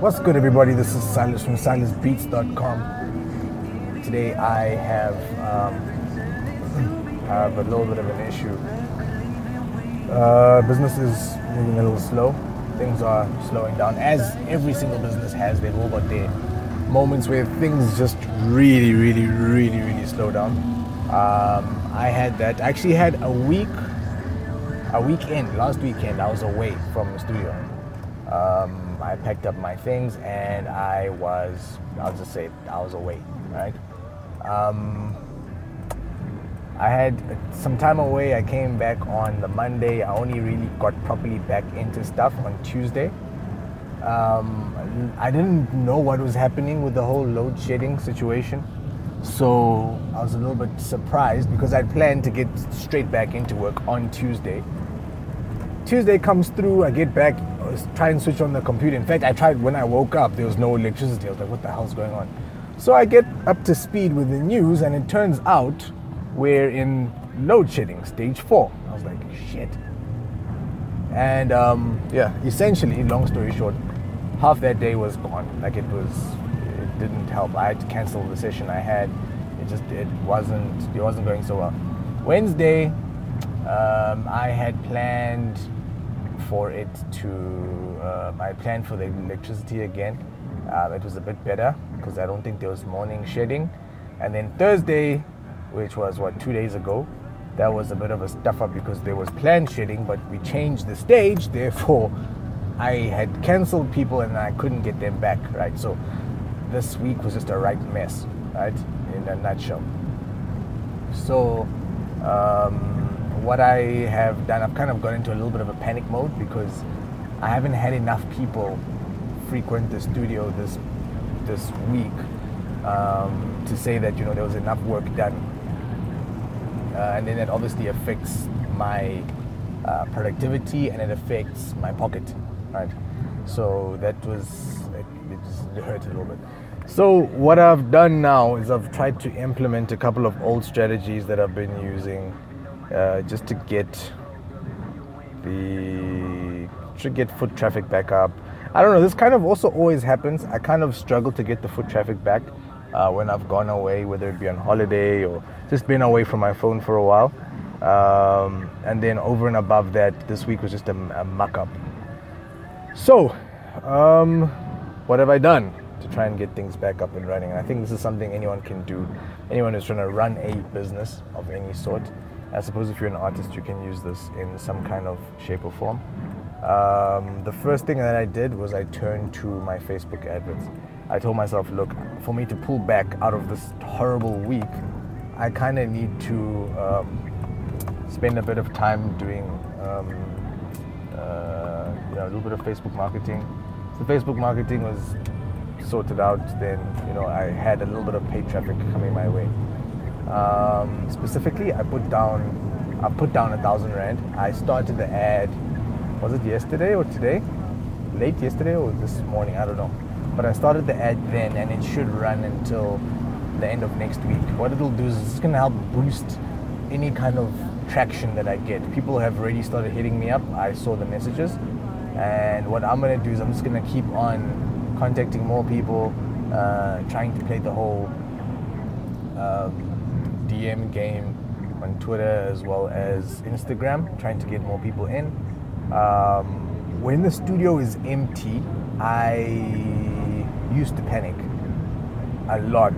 What's good, everybody? This is Silas from SilasBeats.com. Today I have um, have a little bit of an issue. Uh, business is moving a little slow. Things are slowing down, as every single business has. They've all got their moments where things just really, really, really, really slow down. Um, I had that. I actually had a week, a weekend, last weekend. I was away from the studio. Um, I packed up my things and I was, I'll just say, I was away, right? Um, I had some time away. I came back on the Monday. I only really got properly back into stuff on Tuesday. Um, I didn't know what was happening with the whole load shedding situation. So I was a little bit surprised because I'd planned to get straight back into work on Tuesday. Tuesday comes through, I get back, try and switch on the computer. In fact, I tried when I woke up, there was no electricity. I was like, what the hell's going on? So I get up to speed with the news, and it turns out we're in load shedding, stage four. I was like, shit. And um, yeah, essentially, long story short, half that day was gone. Like it was, it didn't help. I had to cancel the session I had. It just, it wasn't, it wasn't going so well. Wednesday, um, I had planned for it to, um, I planned for the electricity again. Um, it was a bit better because I don't think there was morning shedding. And then Thursday, which was what, two days ago, that was a bit of a stuff up because there was planned shedding, but we changed the stage, therefore, I had cancelled people and I couldn't get them back, right? So this week was just a right mess, right? In a nutshell. So, um, what I have done, I've kind of got into a little bit of a panic mode because I haven't had enough people frequent the studio this this week um, to say that you know there was enough work done, uh, and then that obviously affects my uh, productivity and it affects my pocket, right? So that was it, it just hurt a little bit. So what I've done now is I've tried to implement a couple of old strategies that I've been using uh, just to get the to get foot traffic back up. I don't know. This kind of also always happens. I kind of struggle to get the foot traffic back uh, when I've gone away, whether it be on holiday or just been away from my phone for a while. Um, and then over and above that, this week was just a, a muck up. So, um, what have I done to try and get things back up and running? And I think this is something anyone can do. Anyone who's trying to run a business of any sort. I suppose if you're an artist, you can use this in some kind of shape or form. Um, the first thing that I did was I turned to my Facebook adverts. I told myself, look, for me to pull back out of this horrible week, I kind of need to um, spend a bit of time doing um, uh, you know, a little bit of Facebook marketing. So Facebook marketing was sorted out, then you know I had a little bit of paid traffic coming my way. Um, specifically, I put down I put down a thousand rand. I started the ad. Was it yesterday or today? Late yesterday or this morning? I don't know. But I started the ad then, and it should run until the end of next week. What it'll do is it's going to help boost any kind of traction that I get. People have already started hitting me up. I saw the messages, and what I'm going to do is I'm just going to keep on contacting more people, uh, trying to play the whole. Um, game on Twitter as well as Instagram, trying to get more people in. Um, when the studio is empty, I used to panic a lot.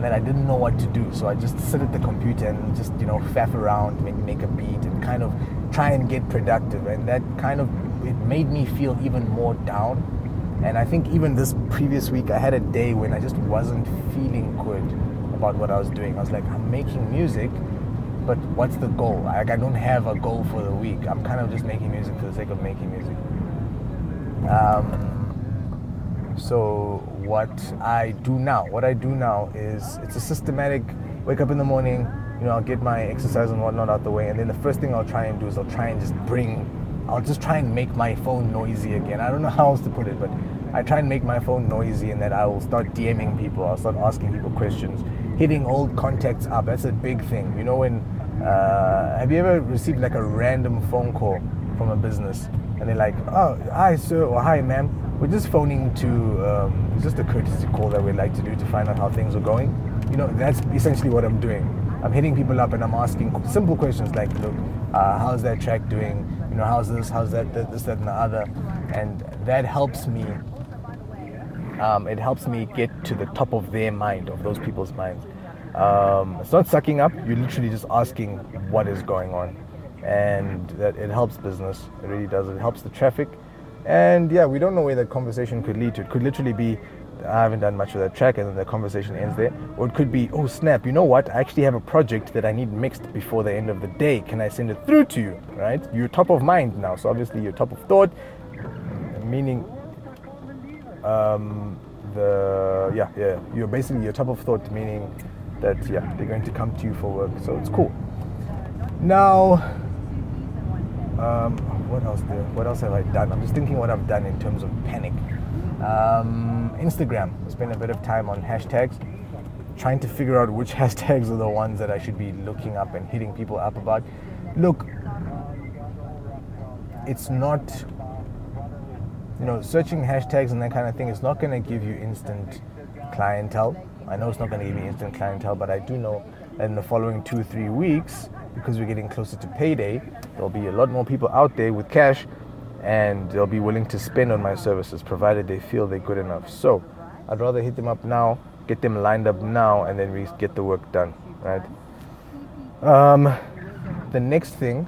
That I didn't know what to do, so I just sit at the computer and just you know faff around, make a beat, and kind of try and get productive. And that kind of it made me feel even more down. And I think even this previous week, I had a day when I just wasn't feeling good about what I was doing. I was like, I'm making music, but what's the goal? Like, I don't have a goal for the week. I'm kind of just making music for the sake of making music. Um, so what I do now, what I do now is it's a systematic. Wake up in the morning, you know, I'll get my exercise and whatnot out the way, and then the first thing I'll try and do is I'll try and just bring, I'll just try and make my phone noisy again. I don't know how else to put it, but I try and make my phone noisy, and that I will start DMing people. I'll start asking people questions hitting old contacts up. That's a big thing. You know, when uh, have you ever received like a random phone call from a business and they're like, "Oh, hi sir," or "Hi ma'am, we're just phoning to um, it's just a courtesy call that we'd like to do to find out how things are going. You know, that's essentially what I'm doing. I'm hitting people up and I'm asking simple questions like, look, uh, how's that track doing? You know, how's this, how's that, this, that, and the other, and that helps me. Um, it helps me get to the top of their mind, of those people's minds. Um, it's not sucking up. You're literally just asking what is going on, and that it helps business. It really does. It helps the traffic, and yeah, we don't know where that conversation could lead to. It could literally be, I haven't done much of that track, and then the conversation ends there. Or it could be, oh snap, you know what? I actually have a project that I need mixed before the end of the day. Can I send it through to you? Right? You're top of mind now, so obviously you're top of thought, meaning. Um, the yeah yeah you're basically you're top of thought meaning that yeah they're going to come to you for work so it's cool. Now um, what else there what else have i done? I'm just thinking what i've done in terms of panic. Um, instagram. Spent a bit of time on hashtags trying to figure out which hashtags are the ones that i should be looking up and hitting people up about. Look it's not you know searching hashtags and that kind of thing is not going to give you instant clientele I know it's not going to give me instant clientele, but I do know that in the following two, three weeks, because we're getting closer to payday, there'll be a lot more people out there with cash and they'll be willing to spend on my services provided they feel they're good enough. So I'd rather hit them up now, get them lined up now, and then we get the work done, right? Um, the next thing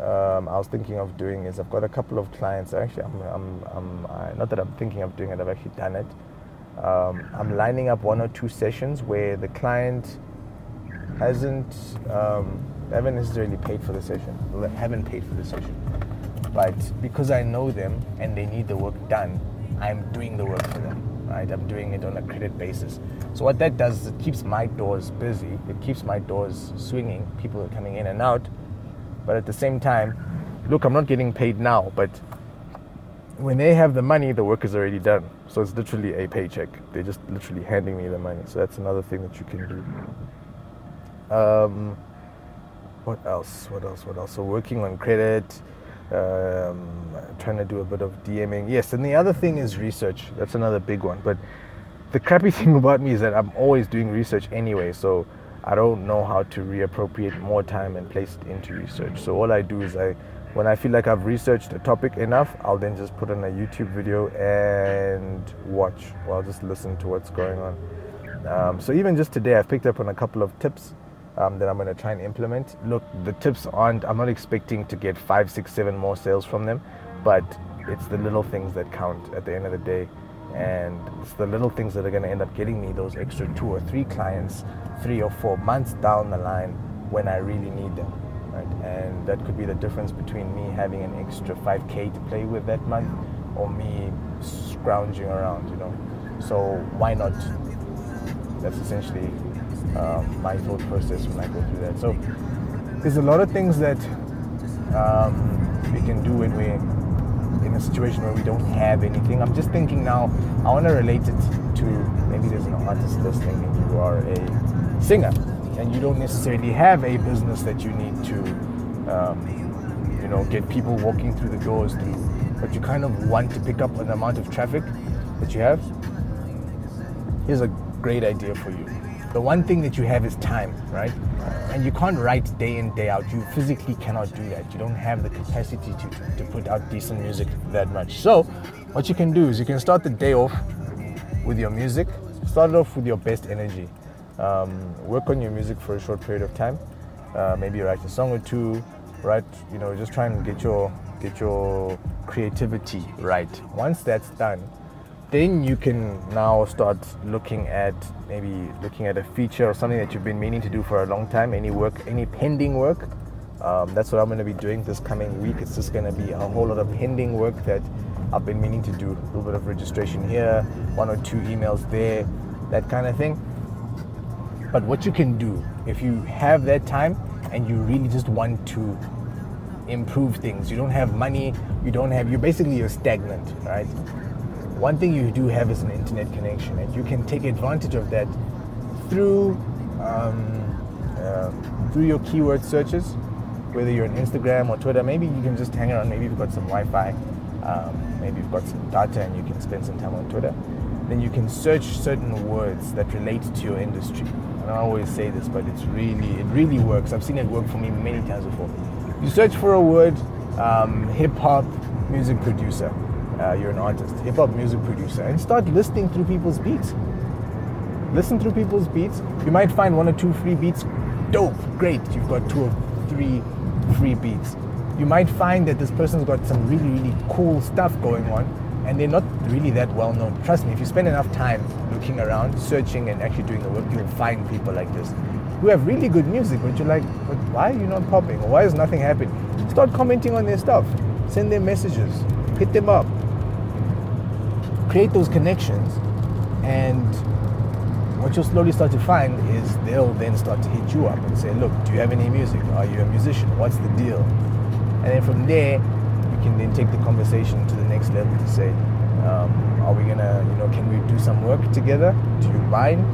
um, I was thinking of doing is I've got a couple of clients. Actually, I'm, I'm, I'm I, not that I'm thinking of doing it. I've actually done it um, I'm lining up one or two sessions where the client hasn't um, haven't necessarily paid for the session, haven't paid for the session, but because I know them and they need the work done, I'm doing the work for them. Right, I'm doing it on a credit basis. So what that does is it keeps my doors busy. It keeps my doors swinging. People are coming in and out, but at the same time, look, I'm not getting paid now, but when they have the money, the work is already done. So it's literally a paycheck. They're just literally handing me the money. So that's another thing that you can do. Um, what else? What else? What else? So working on credit, um, trying to do a bit of DMing. Yes, and the other thing is research. That's another big one. But the crappy thing about me is that I'm always doing research anyway. So I don't know how to reappropriate more time and place it into research. So all I do is I when I feel like I've researched a topic enough, I'll then just put on a YouTube video and watch, or I'll just listen to what's going on. Um, so even just today, I've picked up on a couple of tips um, that I'm going to try and implement. Look, the tips aren't. I'm not expecting to get five, six, seven more sales from them, but it's the little things that count at the end of the day, and it's the little things that are going to end up getting me those extra two or three clients, three or four months down the line when I really need them right? And that could be the difference between me having an extra 5k to play with that month or me scrounging around, you know. So why not? That's essentially um, my thought process when I go through that. So there's a lot of things that um, we can do when in a situation where we don't have anything. I'm just thinking now, I want to relate it to maybe there's an artist listening and you are a singer and you don't necessarily have a business that you need to, um, you know, get people walking through the doors through, but you kind of want to pick up an amount of traffic that you have, here's a great idea for you. The one thing that you have is time, right? And you can't write day in, day out. You physically cannot do that. You don't have the capacity to, to put out decent music that much. So, what you can do is you can start the day off with your music, start it off with your best energy um, work on your music for a short period of time. Uh, maybe write a song or two, right? You know, just try and get your get your creativity right. Once that's done, then you can now start looking at maybe looking at a feature or something that you've been meaning to do for a long time. Any work, any pending work. Um, that's what I'm going to be doing this coming week. It's just going to be a whole lot of pending work that I've been meaning to do. A little bit of registration here, one or two emails there, that kind of thing. But what you can do if you have that time and you really just want to improve things, you don't have money, you don't have, you're basically you're stagnant, right? One thing you do have is an internet connection, and you can take advantage of that through um, uh, through your keyword searches, whether you're on Instagram or Twitter. Maybe you can just hang around. Maybe you've got some Wi-Fi. um, maybe you've got some data and you can spend some time on Twitter, then you can search certain words that relate to your industry. And I always say this, but it's really, it really works. I've seen it work for me many times before. You search for a word, um, hip hop music producer. Uh, you're an artist, hip hop music producer, and start listening through people's beats. Listen through people's beats. You might find one or two free beats. Dope, great. You've got two or three free beats. You might find that this person's got some really, really cool stuff going on, and they're not really that well known. Trust me, if you spend enough time looking around, searching, and actually doing the work, you'll find people like this who have really good music, but you're like, but why are you not popping? Or why is nothing happening? Start commenting on their stuff. Send them messages. Hit them up. Create those connections. And what you'll slowly start to find is they'll then start to hit you up and say, look, do you have any music? Are you a musician? What's the deal? And then from there, you can then take the conversation to the next level to say, um, are we gonna, you know, can we do some work together? Do you mind?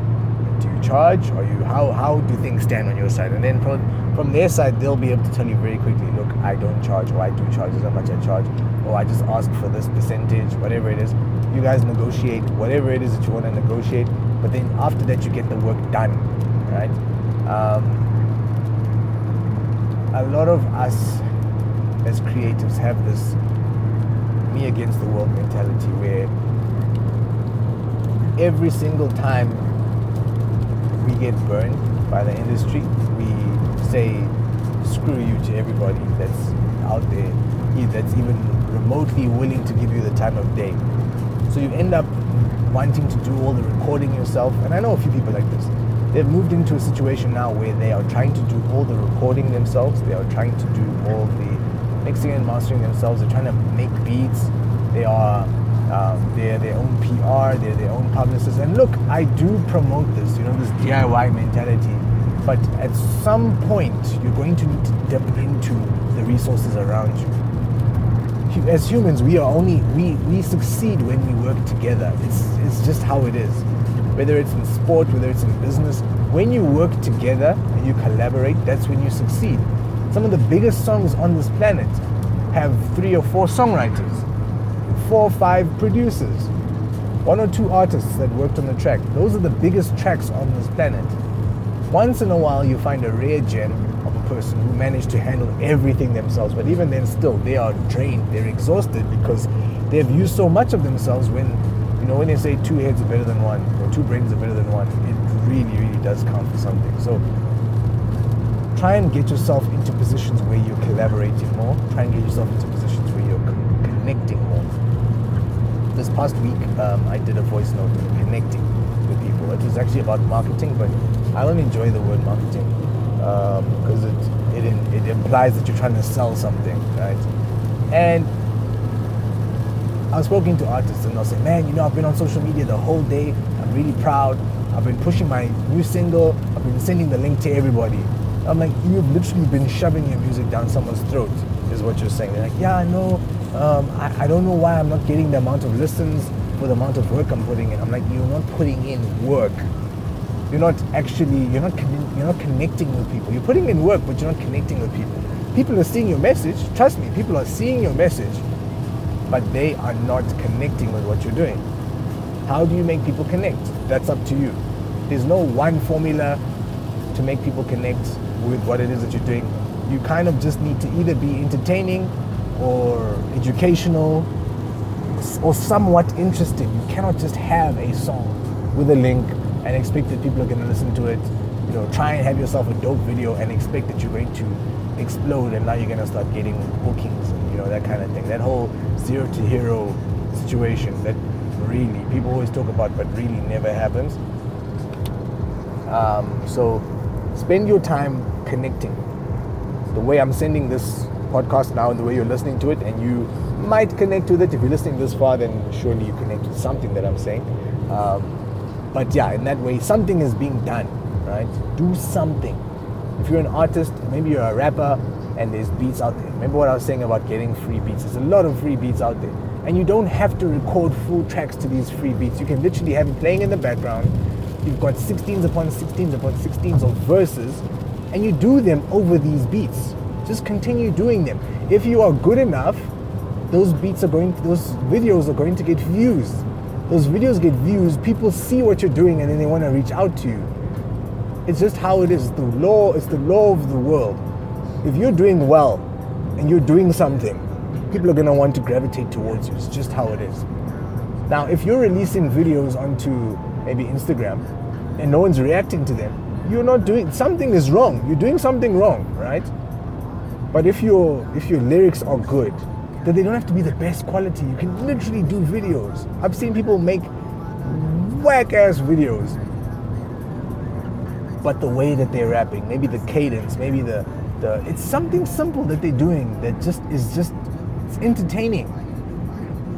do you charge or you how how do things stand on your side and then from from their side they'll be able to tell you very quickly look i don't charge or i do charge as much i charge or i just ask for this percentage whatever it is you guys negotiate whatever it is that you want to negotiate but then after that you get the work done right um, a lot of us as creatives have this me against the world mentality where every single time we get burned by the industry, we say screw you to everybody that's out there, that's even remotely willing to give you the time of day. So you end up wanting to do all the recording yourself. And I know a few people like this. They've moved into a situation now where they are trying to do all the recording themselves. They are trying to do all the mixing and mastering themselves. They're trying to make beats. They are um, they're their own PR, they're their own publicists. And look, I do promote this, you know, this DIY mentality. But at some point, you're going to need to dip into the resources around you. As humans, we are only we we succeed when we work together. It's it's just how it is. Whether it's in sport, whether it's in business, when you work together and you collaborate, that's when you succeed. Some of the biggest songs on this planet have three or four songwriters four or five producers, one or two artists that worked on the track. Those are the biggest tracks on this planet. Once in a while, you find a rare gem person who managed to handle everything themselves, but even then, still, they are drained, they're exhausted because they've used so much of themselves when, you know, when they say two heads are better than one or two brains are better than one, it really, really does count for something. So try and get yourself into positions where you're collaborating more, try and get yourself into positions where you're connecting more this past week, um, I did a voice note connecting with people. It was actually about marketing, but I don't enjoy the word marketing because um, it, it it implies that you're trying to sell something, right? And I was speaking to artists, and they'll say, "Man, you know, I've been on social media the whole day. I'm really proud. I've been pushing my new single. I've been sending the link to everybody." I'm like, "You've literally been shoving your music down someone's throat," is what you're saying. They're like, "Yeah, I know." um, I, I don't know why I'm not getting the amount of listens for the amount of work I'm putting in. I'm like, you're not putting in work. You're not actually, you're not, you're not connecting with people. You're putting in work, but you're not connecting with people. People are seeing your message. Trust me, people are seeing your message, but they are not connecting with what you're doing. How do you make people connect? That's up to you. There's no one formula to make people connect with what it is that you're doing. You kind of just need to either be entertaining or educational or somewhat interesting. You cannot just have a song with a link and expect that people are going to listen to it. You know, try and have yourself a dope video and expect that you're going to explode and now you're going to start getting bookings and you know that kind of thing. That whole zero to hero situation that really people always talk about but really never happens. Um, so spend your time connecting. The way I'm sending this podcast now and the way you're listening to it, and you might connect with it. If you're listening this far, then surely you connect with something that I'm saying. Um, but yeah, in that way, something is being done, right? Do something. If you're an artist, maybe you're a rapper, and there's beats out there. Remember what I was saying about getting free beats? There's a lot of free beats out there. And you don't have to record full tracks to these free beats. You can literally have it playing in the background. You've got 16s upon 16s upon 16s of verses, and you do them over these beats. Just continue doing them. If you are good enough those beats are going, those videos are going to get views. Those videos get views. People see what you're doing, and then they want to reach out to you. It's just how it is. It's the law. It's the law of the world. If you're doing well, and you're doing something, people are going to want to gravitate towards you. It's just how it is. Now, if you're releasing videos onto maybe Instagram and no one's reacting to them, you're not doing something is wrong. You're doing something wrong, right? But if your if your lyrics are good, then they don't have to be the best quality. You can literally do videos. I've seen people make whack ass videos. But the way that they're rapping, maybe the cadence, maybe the the it's something simple that they're doing that just is just it's entertaining.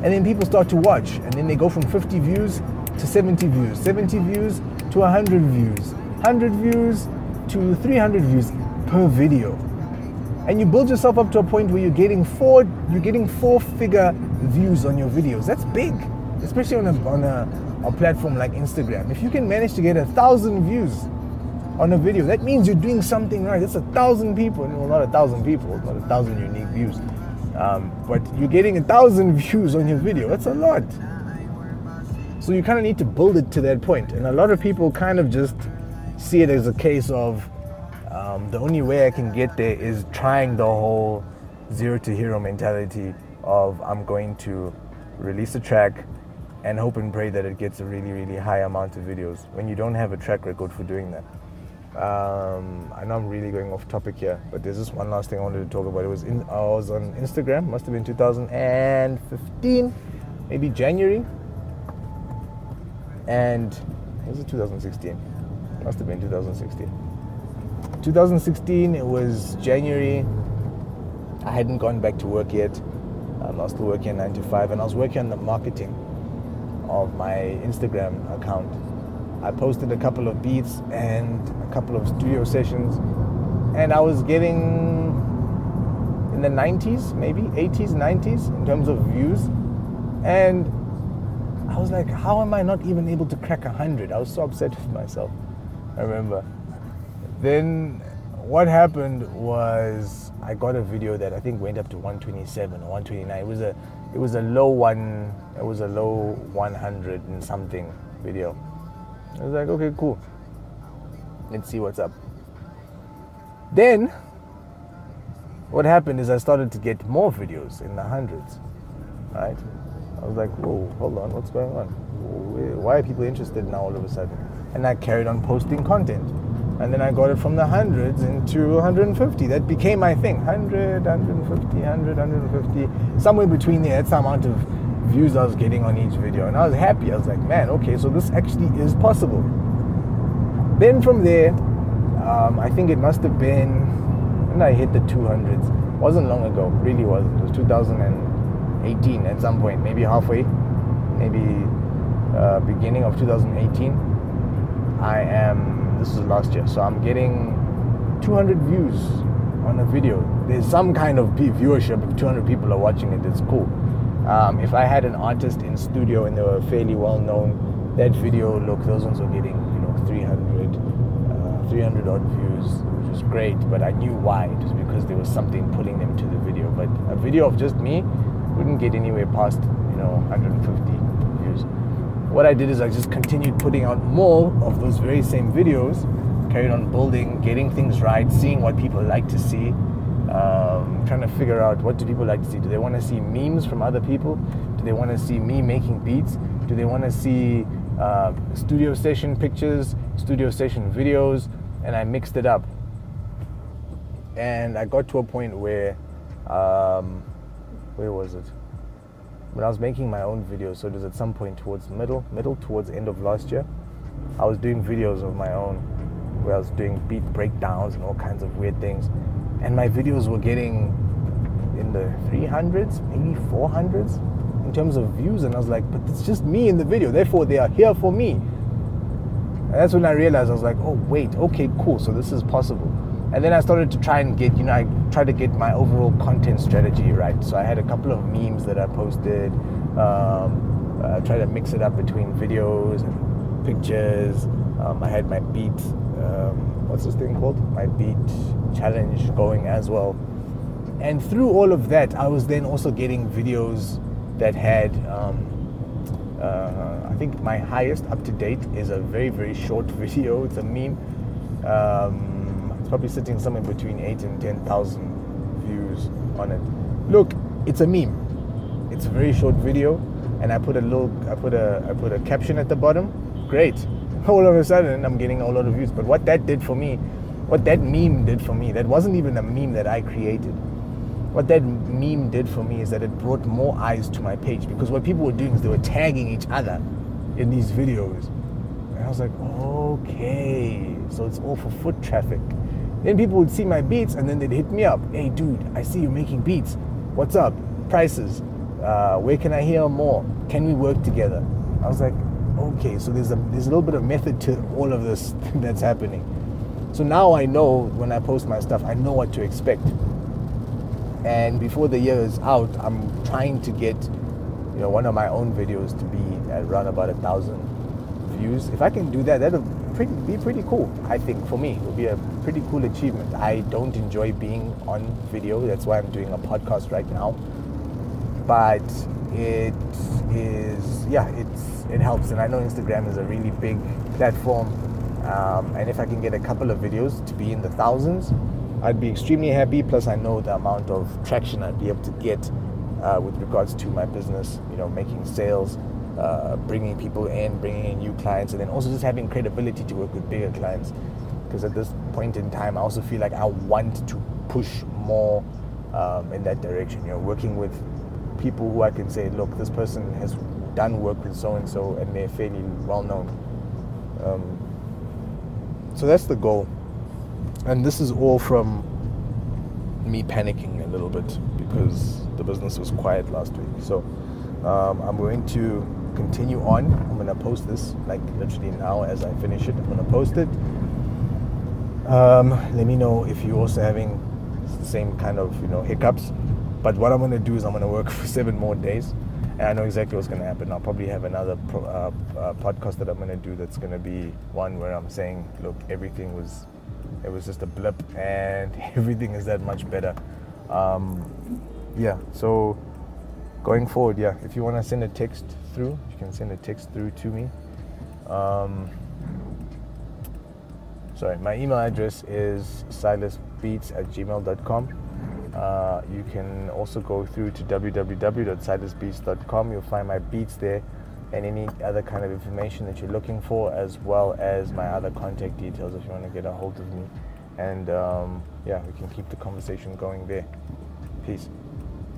And then people start to watch, and then they go from 50 views to 70 views, 70 views to 100 views, 100 views to 300 views per video. And you build yourself up to a point where you're getting four, you're getting four-figure views on your videos. That's big, especially on a on a, a platform like Instagram. If you can manage to get a thousand views on a video, that means you're doing something right. That's a thousand people, well, not a thousand people, not a thousand unique views, um, but you're getting a thousand views on your video. That's a lot. So you kind of need to build it to that point. And a lot of people kind of just see it as a case of um, the only way I can get there is trying the whole zero to hero mentality of I'm going to release a track and hope and pray that it gets a really, really high amount of videos when you don't have a track record for doing that. Um, I know I'm really going off topic here, but there's just one last thing I wanted to talk about. It was in, I was on Instagram, must have been 2015, maybe January, and was it 2016? Must have been 2016. 2016, it was January. I hadn't gone back to work yet. Um, I was still working 9 to 5, and I was working on the marketing of my Instagram account. I posted a couple of beats and a couple of studio sessions, and I was getting in the 90s, maybe 80s, 90s in terms of views. And I was like, how am I not even able to crack 100? I was so upset with myself. I remember. Then what happened was I got a video that I think went up to 127 or 129. It was a it was a low one it was a low 100 and something video. I was like, okay, cool. Let's see what's up. Then what happened is I started to get more videos in the hundreds. Right? I was like, whoa, hold on, what's going on? Why are people interested now all of a sudden? And I carried on posting content. And then I got it from the hundreds into 150. That became my thing 100, 150, 100, 150. Somewhere between there, that's the amount of views I was getting on each video. And I was happy. I was like, man, okay, so this actually is possible. Then from there, um, I think it must have been when I hit the 200s. Wasn't long ago, really wasn't. It was 2018 at some point, maybe halfway, maybe uh, beginning of 2018. I am, this is last year, so I'm getting 200 views on a video. There's some kind of viewership. If 200 people are watching it, it's cool. Um, if I had an artist in studio and they were fairly well known, that video, look, those ones were getting, you know, 300, uh, 300 odd views, which was great. But I knew why. It was because there was something pulling them to the video. But a video of just me wouldn't get anywhere past, you know, 150 views. What I did is I just continued putting out more of those very same videos, carried on building, getting things right, seeing what people like to see um, trying to figure out what do people like to see. Do they want to see memes from other people? Do they want to see me making beats? Do they want to see uh, studio session pictures, studio session videos? And I mixed it up. And I got to a point where, um, where was it? When I was making my own videos, so it was at some point towards middle, middle towards end of last year. I was doing videos of my own, where I was doing beat breakdowns and all kinds of weird things and my videos were getting in the 300s, maybe 400s in terms of views. And I was like, but it's just me in the video, therefore they are here for me. And that's when I realized I was like, oh, wait, okay, cool, so this is possible. And then I started to try and get, you know, I tried to get my overall content strategy right. So I had a couple of memes that I posted, um, uh, try to mix it up between videos and pictures. Um, I had my beat, Um, what's this thing called? My beat challenge going as well. And through all of that, I was then also getting videos that had, um, uh, I think my highest up to date is a very, very short video. It's a meme. Probably sitting somewhere between 8 and 10,000 views on it. Look, it's a meme. It's a very short video, and I put a little, I put a, I put a caption at the bottom. Great. All of a sudden, I'm getting a lot of views. But what that did for me, what that meme did for me, that wasn't even a meme that I created what that meme did for me is that it brought more eyes to my page because what people were doing is they were tagging each other in these videos. And I was like, okay, so it's all for foot traffic. Then people would see my beats and then they'd hit me up. Hey, dude, I see you making beats. What's up? Prices. Uh, where can I hear more? Can we work together? I was like, okay, so there's a there's a little bit of method to all of this that's happening. So now I know when I post my stuff, I know what to expect and before the year is out i'm trying to get you know one of my own videos to be at around about a thousand views if i can do that that'll pretty, be pretty cool i think for me it will be a pretty cool achievement i don't enjoy being on video that's why i'm doing a podcast right now but it is yeah it's it helps and i know instagram is a really big platform um, and if i can get a couple of videos to be in the thousands I'd be extremely happy. Plus, I know the amount of traction I'd be able to get uh, with regards to my business. You know, making sales, uh, bringing people in, bringing in new clients, and then also just having credibility to work with bigger clients. Because at this point in time, I also feel like I want to push more um, in that direction. You know, working with people who I can say, look, this person has done work with so and so, and they're fairly well known. Um, so that's the goal and this is all from me panicking a little bit because the business was quiet last week. So um, I'm going to continue on. I'm going to post this like literally now as I finish it. I'm going to post it. Um, let me know if you're also having the same kind of you know hiccups. But what I'm going to do is I'm going to work for seven more days. And I know exactly what's going to happen. I'll probably have another pro, uh, uh, podcast that I'm going to do that's going to be one where I'm saying, look, everything was it was just a blip and everything is that much better um, yeah so going forward yeah if you want to send a text through you can send a text through to me um, sorry my email address is silasbeats at gmail.com uh, you can also go through to www.silasbeats.com you'll find my beats there and any other kind of information that you're looking for, as well as my other contact details if you want to get a hold of me. And um, yeah, we can keep the conversation going there. Peace.